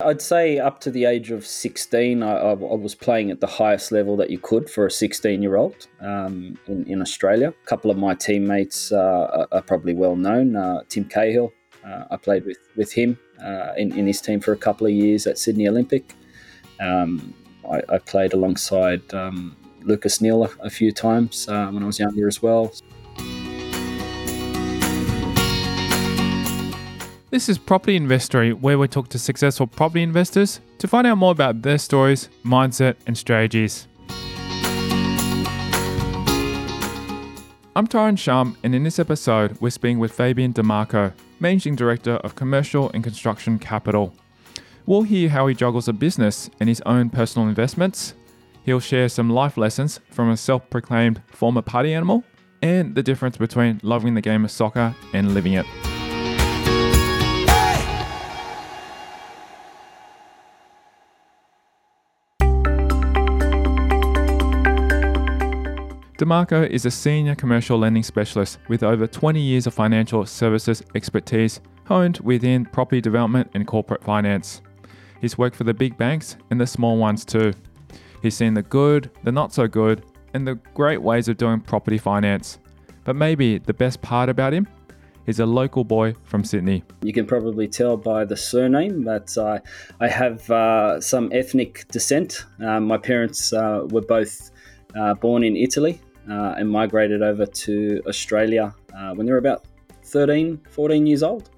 I'd say up to the age of 16, I, I was playing at the highest level that you could for a 16 year old um, in, in, Australia. A couple of my teammates uh, are, probably well known. Uh, Tim Cahill, uh, I played with, with him uh, in, in his team for a couple of years at Sydney Olympic. Um, I, I, played alongside um, Lucas Neill a, a few times uh, when I was younger as well. This is Property Investory, where we talk to successful property investors to find out more about their stories, mindset, and strategies. I'm Tyron Shum, and in this episode, we're speaking with Fabian De Marco, Managing Director of Commercial and Construction Capital. We'll hear how he juggles a business and his own personal investments. He'll share some life lessons from a self proclaimed former party animal and the difference between loving the game of soccer and living it. De Marco is a senior commercial lending specialist with over 20 years of financial services expertise honed within property development and corporate finance. He's worked for the big banks and the small ones too. He's seen the good, the not so good, and the great ways of doing property finance. But maybe the best part about him He's a local boy from Sydney. You can probably tell by the surname that uh, I have uh, some ethnic descent. Uh, my parents uh, were both uh, born in Italy, uh, and migrated over to Australia uh, when they were about 13, 14 years old.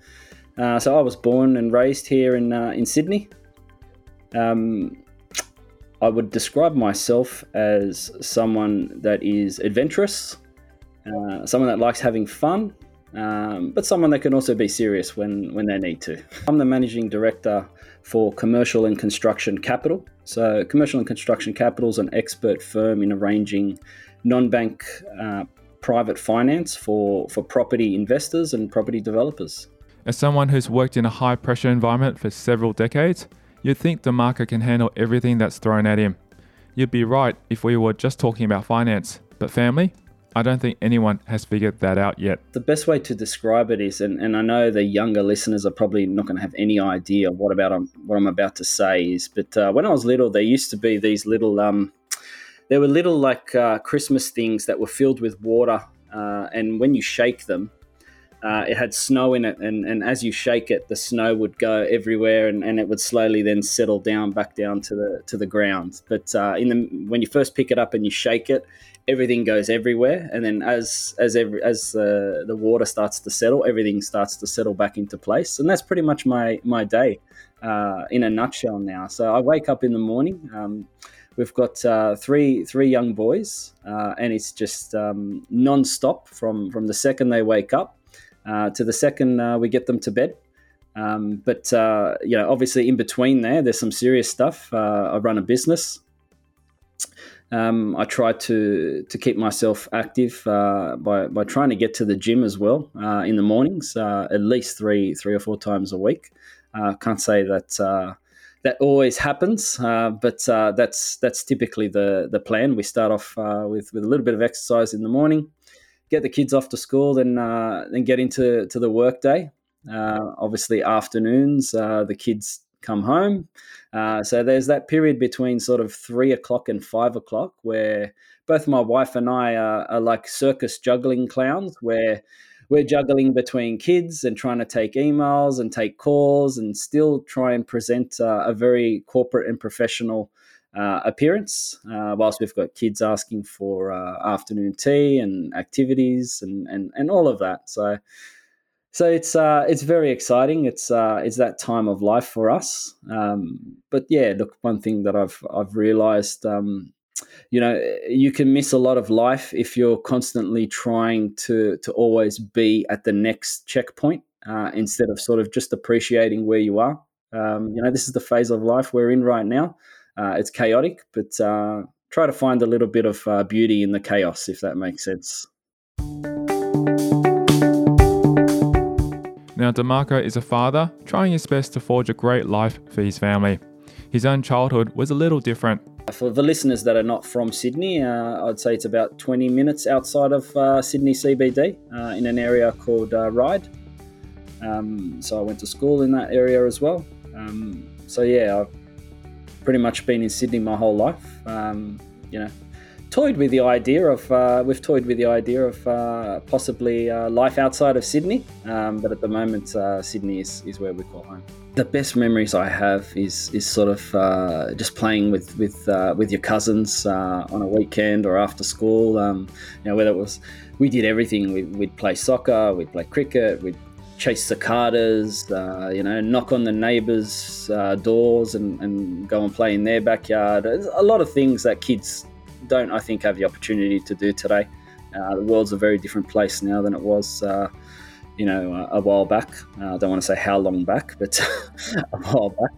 Uh, so I was born and raised here in, uh, in Sydney. Um, I would describe myself as someone that is adventurous, uh, someone that likes having fun, um, but someone that can also be serious when, when they need to. I'm the managing director for Commercial and Construction Capital. So, Commercial and Construction Capital is an expert firm in arranging non-bank uh, private finance for, for property investors and property developers. As someone who's worked in a high pressure environment for several decades, you'd think De Marco can handle everything that's thrown at him. You'd be right if we were just talking about finance, but family? I don't think anyone has figured that out yet. The best way to describe it is, and, and I know the younger listeners are probably not going to have any idea what about I'm, what I'm about to say is, but uh, when I was little, there used to be these little um, there were little like uh, Christmas things that were filled with water, uh, and when you shake them, uh, it had snow in it, and, and as you shake it, the snow would go everywhere, and, and it would slowly then settle down back down to the to the ground. But uh, in the when you first pick it up and you shake it, everything goes everywhere, and then as as every as the the water starts to settle, everything starts to settle back into place, and that's pretty much my my day uh, in a nutshell now. So I wake up in the morning. Um, We've got uh, three three young boys, uh, and it's just um, non-stop from from the second they wake up uh, to the second uh, we get them to bed. Um, but uh, you know, obviously, in between there, there's some serious stuff. Uh, I run a business. Um, I try to to keep myself active by by trying to get to the gym as well in the mornings, at least three three or four times a week. can't say that that always happens, uh, but uh, that's that's typically the the plan. We start off uh, with with a little bit of exercise in the morning, get the kids off to school, then uh, then get into to the workday. Uh, obviously, afternoons uh, the kids come home, so there's that period between sort of three o'clock and five o'clock where both my wife and I are, are like circus juggling clowns, where we're juggling between kids and trying to take emails and take calls and still try and present uh, a very corporate and professional uh, appearance, uh, whilst we've got kids asking for uh, afternoon tea and activities and, and, and all of that. So, so it's uh, it's very exciting. It's uh, it's that time of life for us. Um, but yeah, look, one thing that I've I've realised um, you know you can miss a lot of life if you're constantly trying to to always be at the next checkpoint uh, instead of sort of just appreciating where you are. Um, you know this is the phase of life we're in right now. Uh, it's chaotic but uh, try to find a little bit of uh, beauty in the chaos if that makes sense. Now De Marco is a father trying his best to forge a great life for his family. His own childhood was a little different for the listeners that are not from Sydney, uh, I'd say it's about 20 minutes outside of uh, Sydney CBD uh, in an area called uh, Ryde. Um, so I went to school in that area as well. Um, so yeah, I've pretty much been in Sydney my whole life. Um, you know, toyed with the idea of uh, we've toyed with the idea of uh, possibly uh, life outside of Sydney, um, but at the moment uh, Sydney is, is where we call home. The best memories I have is is sort of uh, just playing with with uh, with your cousins on a weekend or after school. Um, you know, whether it was we did everything. We, would play soccer, we'd play cricket, we'd chase cicadas, uh, you know, knock on the neighbours' uh, doors and, and, go and play in their backyard. There's a lot of things that kids don't, I think, have the opportunity to do today. Uh, the world's a very different place now than it was, uh, you know, a while back. Uh, I don't want to say how long back, but a while back.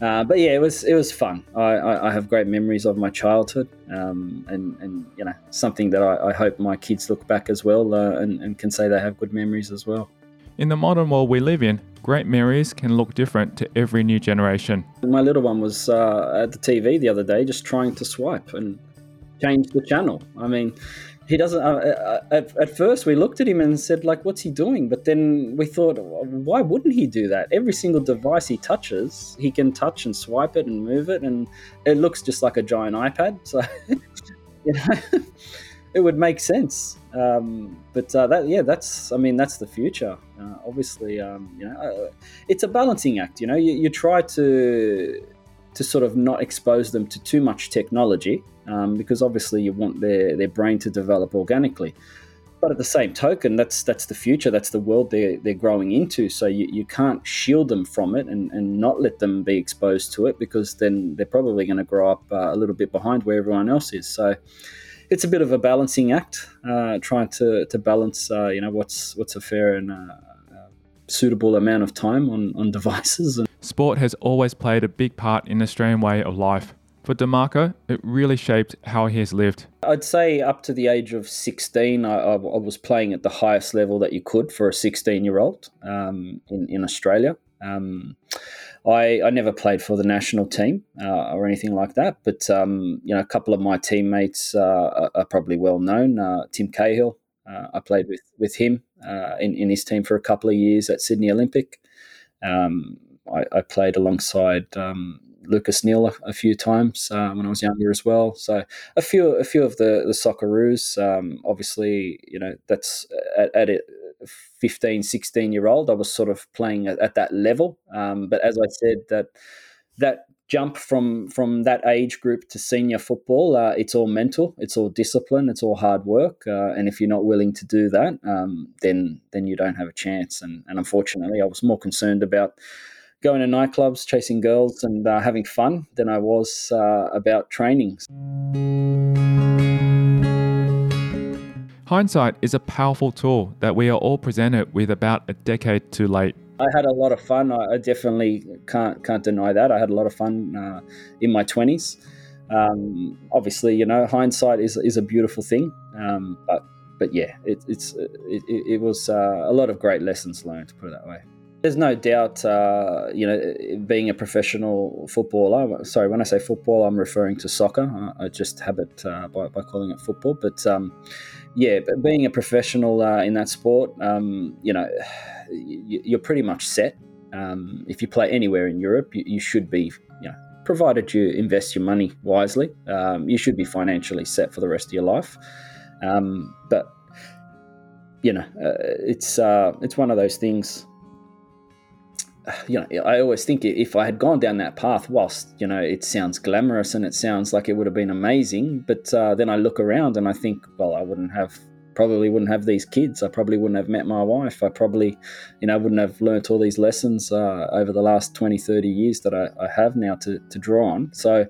Uh, but yeah, it was it was fun. I, I, I have great memories of my childhood, um, and and you know something that I, I, hope my kids look back as well and, and can say they have good memories as well. In the modern world we live in, great memories can look different to every new generation. My little one was uh, at the TV the other day just trying to swipe and change the channel. I mean, he doesn't. Uh, uh at, at, first, we looked at him and said, like, what's he doing? But then we thought, why wouldn't he do that? Every single device he touches, he can touch and swipe it and move it, and it looks just like a giant iPad. So, you know, it would make sense. Um, but uh, that, yeah, that's. I mean, that's the future. Uh, obviously, um, you know, uh, it's a balancing act. You know, you, you, try to to sort of not expose them to too much technology um, because obviously you want their their brain to develop organically. But at the same token, that's that's the future. That's the world they're they're growing into. So you, you can't shield them from it and, and not let them be exposed to it because then they're probably going to grow up uh, a little bit behind where everyone else is. So it's a bit of a balancing act, uh, trying to to balance, uh, you know, what's what's a fair and uh, suitable amount of time on on devices. Sport has always played a big part in the Australian way of life. For De Marco, it really shaped how he has lived. I'd say up to the age of 16, I, I, I was playing at the highest level that you could for a 16 year old um, in, in Australia. Um, I, I never played for the national team uh, or anything like that, but um, you know, a couple of my teammates uh, are, are, probably well known. Uh, Tim Cahill, I played with with him uh, in, in his team for a couple of years at Sydney Olympic. Um, I, I, played alongside um, Lucas Neill a, a few times uh, when I was younger as well. So a few a few of the the Socceroos, um, obviously, you know, that's at, at it 15, 16 year old, I was sort of playing at, at that level. Um, but as I said, that that jump from from that age group to senior football, uh, it's all mental, it's all discipline, it's all hard work. Uh, and if you're not willing to do that, um, then then you don't have a chance. And, and unfortunately, I was more concerned about going to nightclubs, chasing girls, and uh, having fun than I was uh, about training. Hindsight is a powerful tool that we are all presented with about a decade too late. I had a lot of fun. I definitely can't can't deny that. I had a lot of fun uh, in my twenties. Um, obviously, you know, hindsight is is a beautiful thing. Um, but but yeah, it, it's it, it was uh, a lot of great lessons learned. To put it that way. There's no doubt, uh, you know, being a professional footballer. Sorry, when I say football, I'm referring to soccer. I just habit uh, by, by calling it football. But um, yeah, but being a professional uh, in that sport, um, you know, you're pretty much set. Um, if you play anywhere in Europe, you, you, should be, you know, provided you invest your money wisely, um, you should be financially set for the rest of your life. Um, but you know, uh, it's uh, it's one of those things you know, I always think if I had gone down that path, whilst you know it sounds glamorous and it sounds like it would have been amazing, but uh, then I look around and I think, well, I wouldn't have probably wouldn't have these kids. I probably wouldn't have met my wife. I probably, you know, wouldn't have learnt all these lessons uh, over the last 20, 30 years that I, I have now to, to draw on. So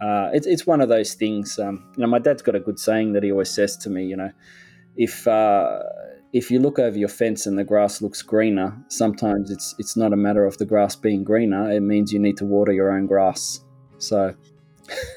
uh, it's, it's one of those things. Um, you know, my dad's got a good saying that he always says to me, you know, if uh, if you look over your fence and the grass looks greener, sometimes it's it's not a matter of the grass being greener. It means you need to water your own grass. So,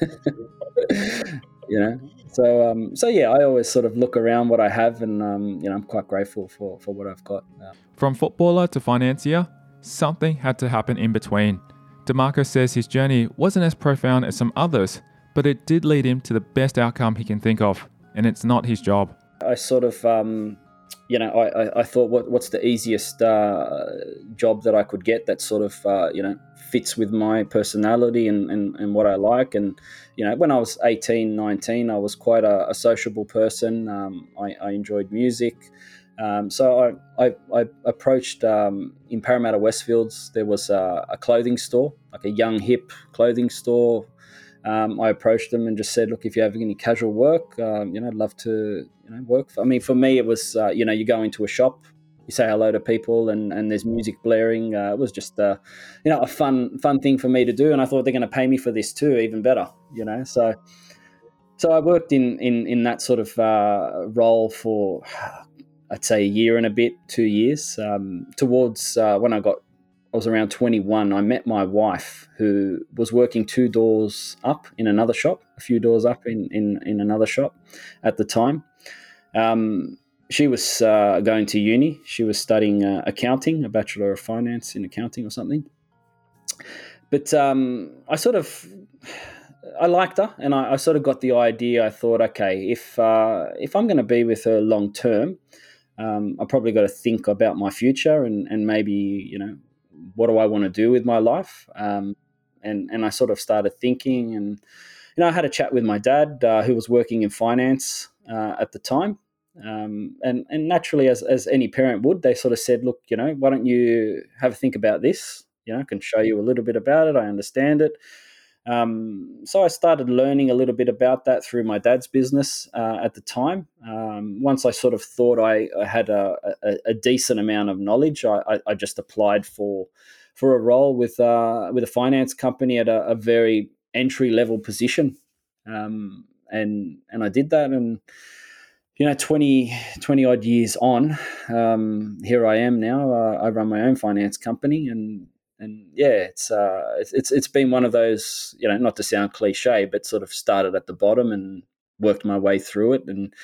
you know, so um, so yeah, I always sort of look around what I have, and um, you know, I'm quite grateful for for what I've got. Yeah. From footballer to financier, something had to happen in between. De Marco says his journey wasn't as profound as some others, but it did lead him to the best outcome he can think of, and it's not his job. I sort of um, you know, I, I, thought, what, what's the easiest uh, job that I could get that sort of, uh, you know, fits with my personality and, and, and what I like. And, you know, when I was 18, 19, I was quite a, a sociable person. Um, I, I, enjoyed music. Um, so I, I, I approached um, in Parramatta Westfields, there was a, a, clothing store, like a young, hip clothing store. Um, I approached them and just said, look, if you have any casual work, um, you know, I'd love to you know work. For, I mean, for me, it was uh, you know you go into a shop, you say hello to people, and, and there's music blaring. Uh, it was just uh, you know a fun fun thing for me to do, and I thought they're going to pay me for this too, even better. You know, so so I worked in in in that sort of uh, role for. I'd say a year and a bit, two years. Um, towards uh, when I got I was around 21, I met my wife who was working two doors up in another shop, a few doors up in, in, in another shop at the time. Um, she was uh, going to uni. She was studying uh, accounting, a Bachelor of Finance in accounting or something. But um, I sort of, I liked her, and I, I, sort of got the idea. I thought, okay, if uh, if I'm going to be with her long term, um, I probably got to think about my future and and maybe you know what do I want to do with my life? Um, and and I sort of started thinking, and you know, I had a chat with my dad, uh, who was working in finance uh, at the time, um, and and naturally, as as any parent would, they sort of said, look, you know, why don't you have a think about this? You know, I can show you a little bit about it. I understand it. Um, so I started learning a little bit about that through my dad's business uh, at the time. Um, once I sort of thought I, I had a, a, a, decent amount of knowledge, I, I, I, just applied for for a role with uh, with a finance company at a, a very entry level position, um, and and I did that and. You know, 20, 20 odd years on, um, here I am now. Uh, I run my own finance company, and and yeah, it's uh, it's it's been one of those you know not to sound cliche, but sort of started at the bottom and worked my way through it, and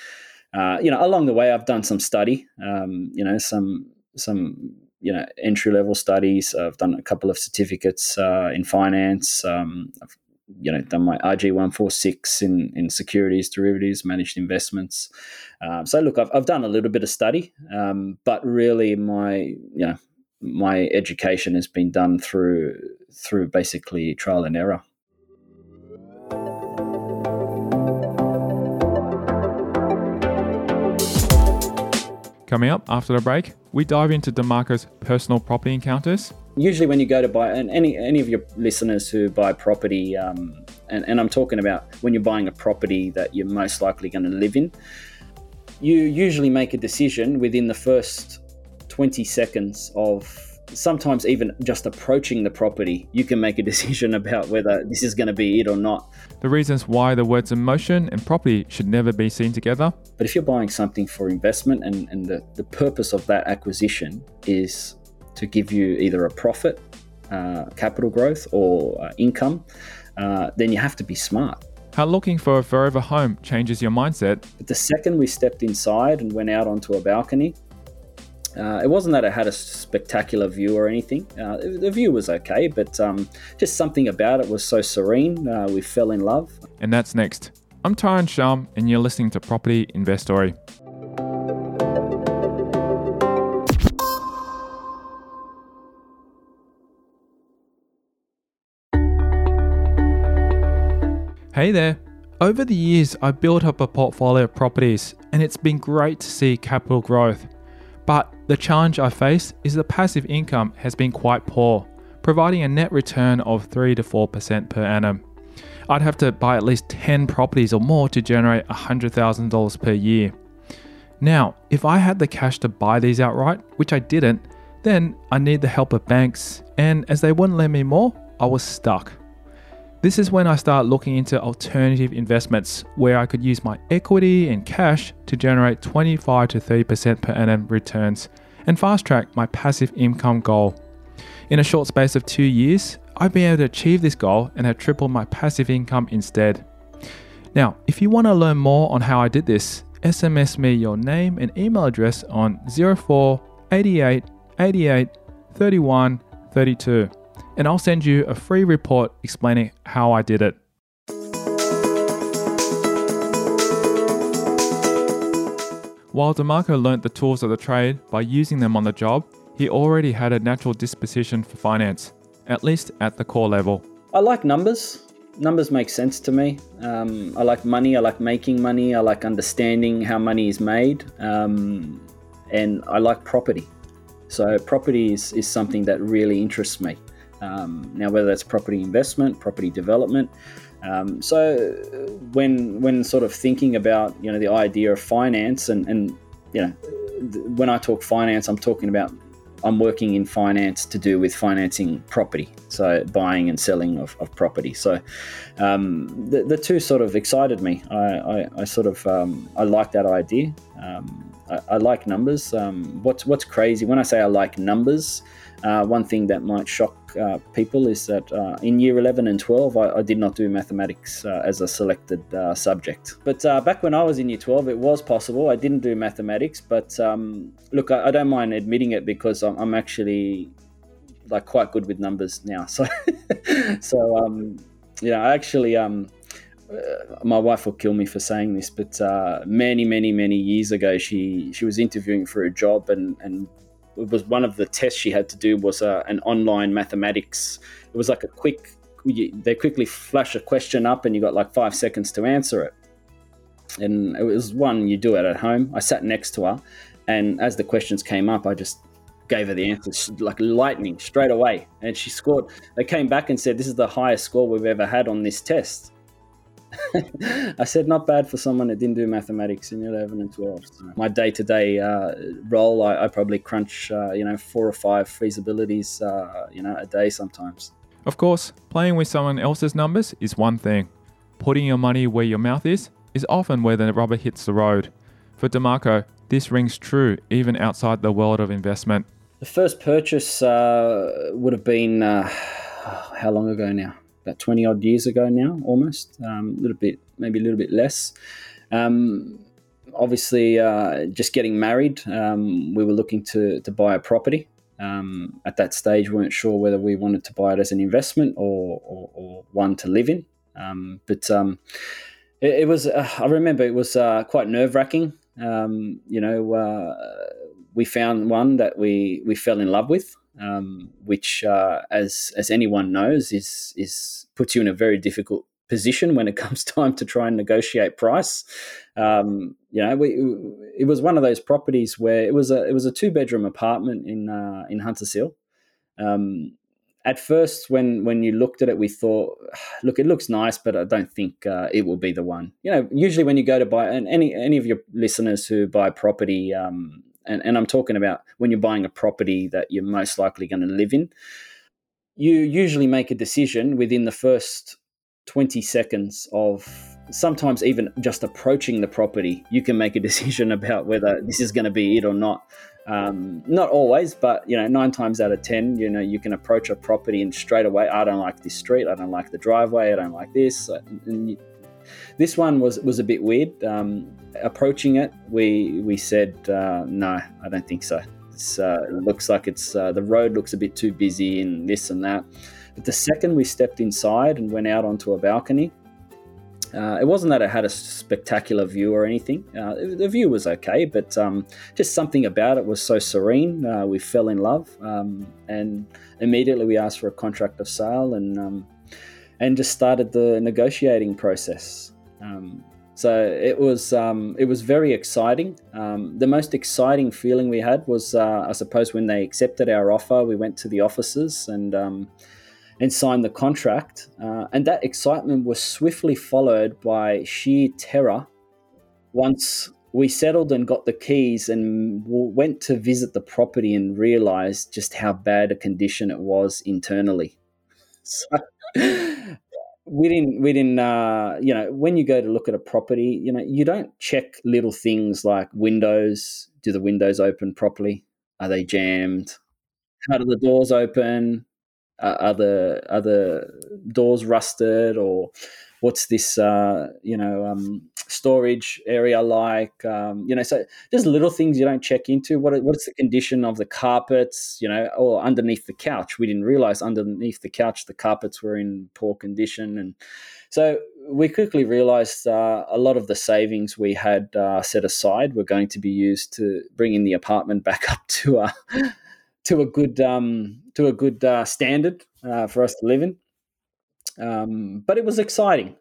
uh, you know along the way I've done some study, um, you know some some you know entry level studies. I've done a couple of certificates uh, in finance. Um, I've you know done my RG one four six in in securities, derivatives, managed investments. Um, so look, I've I've done a little bit of study, um, but really my you know my education has been done through through basically trial and error. Coming up after the break, we dive into De Marco's personal property encounters. Usually, when you go to buy, and any any of your listeners who buy property, um, and, and I'm talking about when you're buying a property that you're most likely going to live in, you usually make a decision within the first 20 seconds of sometimes even just approaching the property, you can make a decision about whether this is going to be it or not. The reasons why the words emotion and property should never be seen together. But if you're buying something for investment and, and the, the purpose of that acquisition is to give you either a profit, uh, capital growth, or uh, income, uh, then you have to be smart. How looking for a forever home changes your mindset. But the second we stepped inside and went out onto a balcony, uh, it wasn't that it had a spectacular view or anything. Uh, the view was okay, but um, just something about it was so serene. Uh, we fell in love. And that's next. I'm Tyron Shum, and you're listening to Property Investory. Hey there. Over the years, I've built up a portfolio of properties, and it's been great to see capital growth. But the challenge I face is the passive income has been quite poor, providing a net return of 3 to 4% per annum. I'd have to buy at least 10 properties or more to generate $100,000 per year. Now, if I had the cash to buy these outright, which I didn't, then I need the help of banks, and as they wouldn't lend me more, I was stuck. This is when I start looking into alternative investments where I could use my equity and cash to generate 25 to 30% per annum returns and fast track my passive income goal. In a short space of two years, I've been able to achieve this goal and have tripled my passive income instead. Now, if you want to learn more on how I did this, SMS me your name and email address on 04 88 88 31 32 and I'll send you a free report explaining how I did it. While De Marco learnt the tools of the trade by using them on the job, he already had a natural disposition for finance, at least at the core level. I like numbers. Numbers make sense to me. Um, I like money. I like making money. I like understanding how money is made. Um, and I like property. So, property is, is something that really interests me. Um, now, whether that's property investment, property development. Um, so, when when sort of thinking about you know the idea of finance and and you know when I talk finance, I'm talking about I'm working in finance to do with financing property, so buying and selling of, of property. So um, the, the two sort of excited me. I, I, I sort of um, I like that idea. Um, I, I, like numbers. Um, what's what's crazy when I say I like numbers? Uh, one thing that might shock uh, people is that uh, in year 11 and 12, I, I did not do mathematics uh, as a selected uh, subject. But uh, back when I was in year 12, it was possible. I didn't do mathematics, but um, look, I, I, don't mind admitting it because I'm, I'm, actually like quite good with numbers now. So, so um, yeah, I actually. Um, my wife will kill me for saying this, but many, many, many years ago, she she was interviewing for a job, and and it was one of the tests she had to do was uh, an online mathematics. It was like a quick. They quickly flash a question up, and you got like five seconds to answer it. And it was one you do it at home. I sat next to her, and as the questions came up, I just gave her the answers like lightning straight away, and she scored. They came back and said, "This is the highest score we've ever had on this test." I said not bad for someone that didn't do mathematics in 11 and 12. So my day-to-day uh, role, I, I, probably crunch, uh, you know, four or five feasibilities, uh, you know, a day sometimes. Of course, playing with someone else's numbers is one thing. Putting your money where your mouth is is often where the rubber hits the road. For De Marco, this rings true even outside the world of investment. The first purchase uh, would have been uh, how long ago now? About 20 odd years ago now, almost um, a little bit, maybe a little bit less. Um, obviously, uh, just getting married, um, we were looking to, to buy a property. Um, at that stage, we weren't sure whether we wanted to buy it as an investment or, or, or one to live in. Um, but um, it, it, was, uh, I remember it was uh, quite nerve wracking. you know, uh, we found one that we, we fell in love with um, which, uh, as as anyone knows, is is puts you in a very difficult position when it comes time to try and negotiate price. Um, you know, we, it was one of those properties where it was a it was a two bedroom apartment in uh, in Hunters Hill. Um, at first, when when you looked at it, we thought, look, it looks nice, but I don't think uh, it will be the one. You know, usually when you go to buy, and any any of your listeners who buy property, um, and, and I'm talking about when you're buying a property that you're most likely going to live in, you usually make a decision within the first 20 seconds of sometimes even just approaching the property. You can make a decision about whether this is going to be it or not. Um, not always, but you know, nine times out of ten, you know, you can approach a property and straight away, I don't like this street, I don't like the driveway, I don't like this. And you, this one was was a bit weird. Um, approaching it, we we said uh, no, I don't think so. Uh, it looks like it's uh, the road looks a bit too busy and this and that. But the second we stepped inside and went out onto a balcony, uh, it wasn't that it had a spectacular view or anything. Uh, the view was okay, but um, just something about it was so serene. Uh, we fell in love, um, and immediately we asked for a contract of sale and um, and just started the negotiating process. Um, so it was um, it was very exciting. Um, the most exciting feeling we had was, uh, I suppose, when they accepted our offer. We went to the offices and um, and signed the contract, uh, and that excitement was swiftly followed by sheer terror once we settled and got the keys and went to visit the property and realized just how bad a condition it was internally. So, we didn't we didn't uh, you know when you go to look at a property you know you don't check little things like windows. Do the windows open properly? Are they jammed? How do the doors open? Uh, are the are the doors rusted or what's this uh, you know um, storage area like? Um, you know so there's little things you don't check into. What what's the condition of the carpets you know or underneath the couch? We didn't realize underneath the couch the carpets were in poor condition. And so we quickly realized uh, a lot of the savings we had uh, set aside were going to be used to bringing the apartment back up to a to a good um, to a good uh, standard uh, for us to live in. Um, but it was exciting.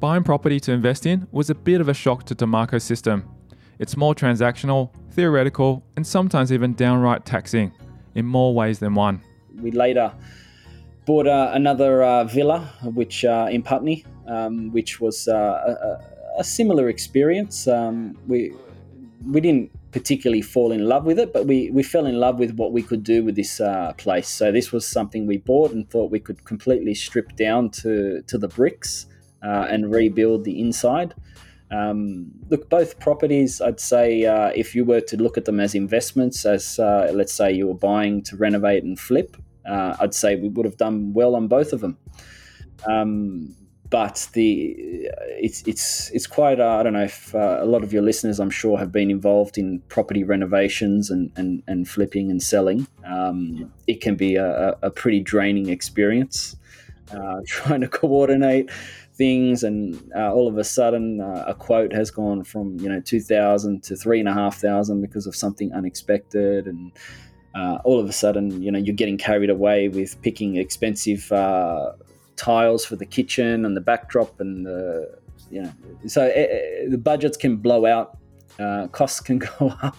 Buying property to invest in was a bit of a shock to De Marco's system. It's more transactional, theoretical, and sometimes even downright taxing, in more ways than one. We later bought uh, another uh, villa, which uh, in Putney, um, which was uh, a, a, similar experience. Um, we we didn't particularly fall in love with it, but we, we fell in love with what we could do with this uh, place. So this was something we bought and thought we could completely strip down to to the bricks uh, and rebuild the inside. Um, look, both properties, I'd say, if you were to look at them as investments, as let's say you were buying to renovate and flip, uh, I'd say we would have done well on both of them. Um, but the it's it's it's quite uh, I don't know if uh, a lot of your listeners I'm sure have been involved in property renovations and and, and flipping and selling. Um, it can be a, a pretty draining experience uh, trying to coordinate things and uh, all of a sudden uh, a quote has gone from you know 2000 to three and a half thousand because of something unexpected and uh, all of a sudden, you know, you're getting carried away with picking expensive tiles for the kitchen and the backdrop, and the, you know, so it, eh, it, eh, the budgets can blow out, uh, costs can go up.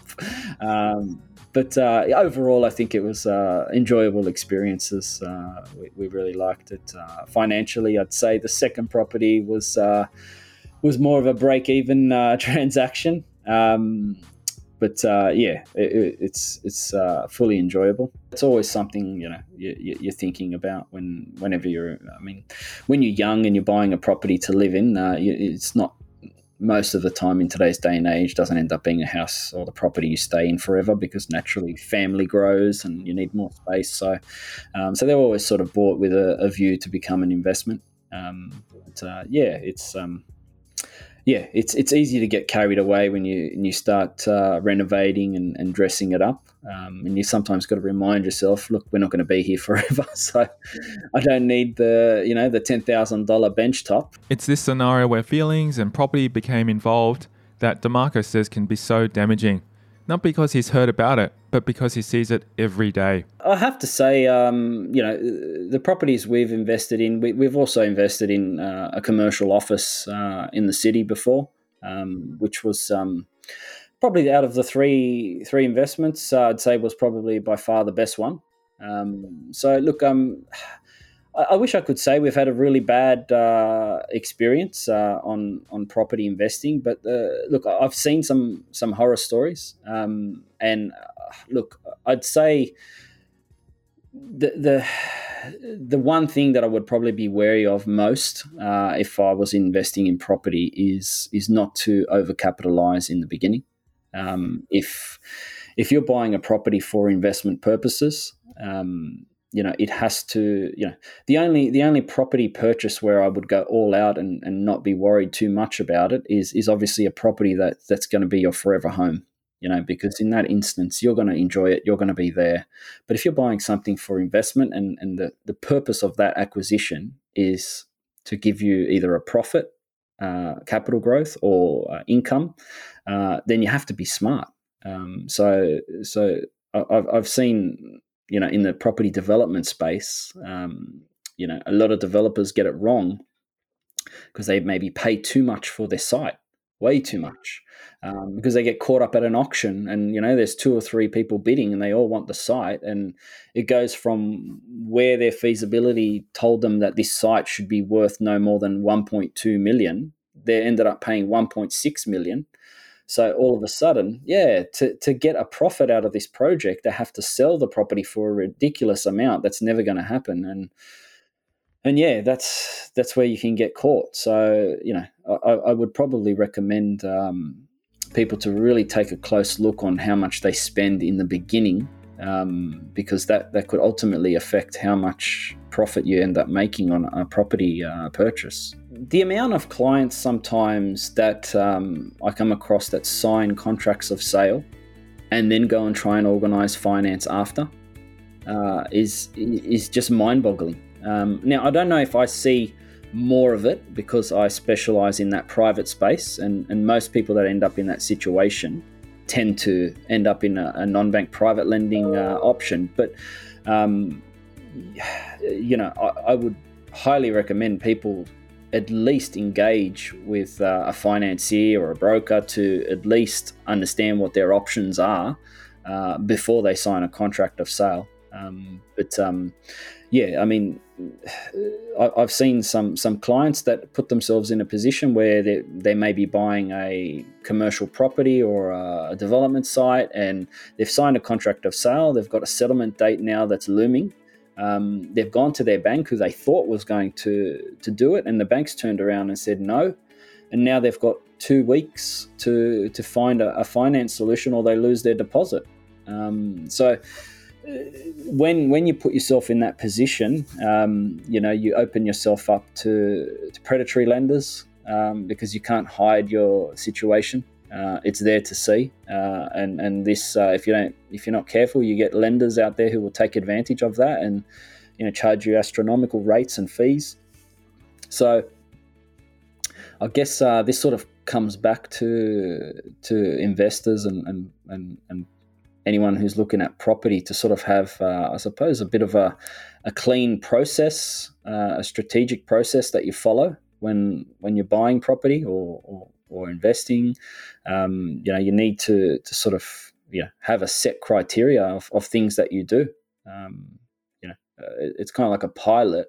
Um, but uh, overall, I think it was uh, enjoyable experiences. Uh, we, we, really liked it. financially, I'd say the second property was was more of a break even transaction. Um, but uh, yeah, it, it's it's uh, fully enjoyable. It's always something you know you, are thinking about when whenever you're. I mean, when you're young and you're buying a property to live in, uh, it's not most of the time in today's day and age doesn't end up being a house or the property you stay in forever because naturally family grows and you need more space. So, um, so they're always sort of bought with a, a view to become an investment. Um, but, uh, yeah, it's um, yeah, it's it's easy to get carried away when you when you start uh, renovating and, and dressing it up, um, and you sometimes got to remind yourself, look, we're not going to be here forever, so I don't need the you know the ten thousand dollar bench top. It's this scenario where feelings and property became involved that De Marco says can be so damaging not because he's heard about it, but because he sees it every day. I have to say, um, you know, the properties we've invested in, we, have also invested in uh, a commercial office uh, in the city before, um, which was um, probably out of the three three investments, uh, I'd say was probably by far the best one. Um, so look, um, I, wish I could say we've had a really bad uh, experience uh, on on property investing, but uh, look, I've seen some some horror stories, um, and uh, look, I'd say the the the one thing that I would probably be wary of most uh, if I was investing in property is is not to overcapitalize in the beginning. Um, if if you're buying a property for investment purposes, um, you know it has to you know the only the only property purchase where I would go all out and, and not be worried too much about it is is obviously a property that that's going to be your forever home you know because in that instance you're going to enjoy it you're going to be there. But if you're buying something for investment and and the, the purpose of that acquisition is to give you either a profit uh, capital growth or uh, income uh, then you have to be smart. Um, so so I've, I've seen you know, in the property development space, um, you know, a lot of developers get it wrong because they maybe pay too much for their site, way too much, um, because they get caught up at an auction and you know there's two or three people bidding and they all want the site and it goes from where their feasibility told them that this site should be worth no more than 1.2 million, they ended up paying 1.6 million so all of a sudden, yeah, to, to get a profit out of this project, they have to sell the property for a ridiculous amount. That's never going to happen. And and yeah, that's that's where you can get caught. So you know, I, I would probably recommend um, people to really take a close look on how much they spend in the beginning um, because that, that could ultimately affect how much profit you end up making on a property uh, purchase. The amount of clients sometimes that um, I come across that sign contracts of sale and then go and try and organize finance after uh, is is just mind-boggling. Um, now I don't know if I see more of it because I specialize in that private space, and, and most people that end up in that situation tend to end up in a, a non-bank private lending uh, option. But um, you know, I, I, would highly recommend people at least engage with uh, a financier or a broker to at least understand what their options are uh, before they sign a contract of sale. Um, but um, yeah, I mean, I, have seen some some clients that put themselves in a position where they, they may be buying a commercial property or a development site, and they've signed a contract of sale. They've got a settlement date now that's looming. Um, they've gone to their bank who they thought was going to to do it, and the bank's turned around and said no. And now they've got two weeks to to find a, a finance solution, or they lose their deposit. Um, so when when you put yourself in that position, um, you know you open yourself up to, to predatory lenders um, because you can't hide your situation. Uh, it's there to see, uh, and and this uh, if you don't if you're not careful, you get lenders out there who will take advantage of that and you know charge you astronomical rates and fees. So I guess uh, this sort of comes back to to investors and and, and, and anyone who's looking at property to sort of have, uh, I suppose, a bit of a, a clean process, uh, a strategic process that you follow when when you're buying property or, or, or investing. Um, you know, you need to to sort of you know have a set criteria of, of things that you do. Um, you know, uh, it's kind of like a pilot.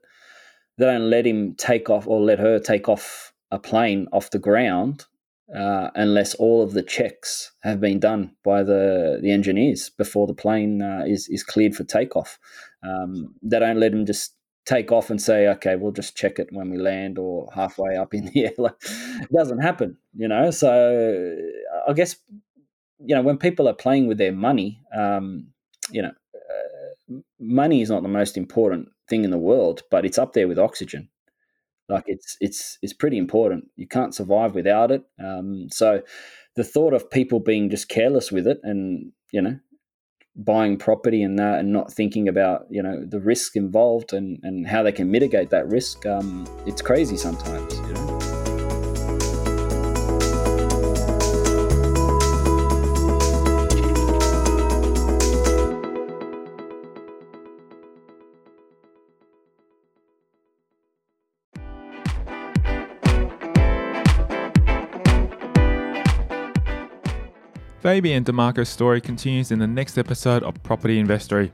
They don't let him take off or let her take off a plane off the ground uh, unless all of the checks have been done by the, the engineers before the plane uh, is, is cleared for takeoff. Um, they don't let them just take off and say, okay, we'll just check it when we land or halfway up in the air. Like, it doesn't happen, you know? So I guess, you know, when people are playing with their money, um, you know, uh, money is not the most important thing in the world, but it's up there with oxygen. Like it's it's it's pretty important. You can't survive without it. Um, so the thought of people being just careless with it and you know buying property and that and not thinking about you know the risk involved and and how they can mitigate that risk um, it's crazy sometimes. You know Fabian De Marco's story continues in the next episode of Property Investory.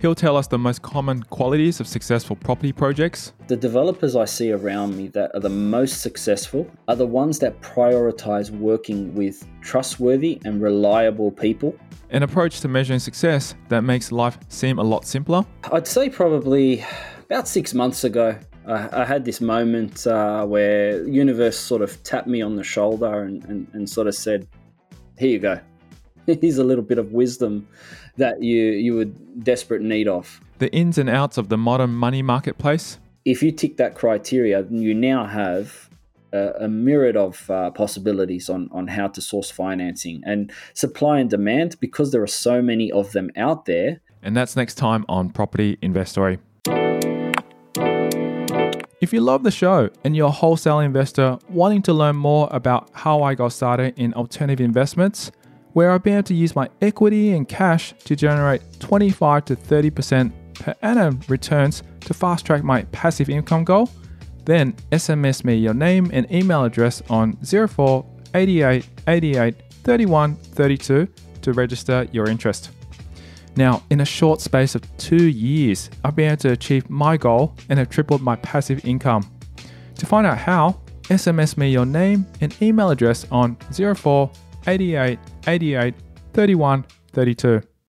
He'll tell us the most common qualities of successful property projects. The developers I see around me that are the most successful are the ones that prioritize working with trustworthy and reliable people. An approach to measuring success that makes life seem a lot simpler. I'd say probably about six months ago, I, had this moment uh, where universe sort of tapped me on the shoulder and, and, and sort of said, here you go. Here's a little bit of wisdom that you you would desperate need of. The ins and outs of the modern money marketplace. If you tick that criteria, you now have a, a myriad of uh, possibilities on on how to source financing and supply and demand because there are so many of them out there. And that's next time on Property Investory. If you love the show and you're a wholesale investor wanting to learn more about how I got started in alternative investments, where I've been able to use my equity and cash to generate 25 to 30% per annum returns to fast track my passive income goal, then SMS me your name and email address on 04 88 88 31 32 to register your interest. Now, in a short space of two years, I've been able to achieve my goal and have tripled my passive income. To find out how, SMS me your name and email address on 04 88 88 31 32.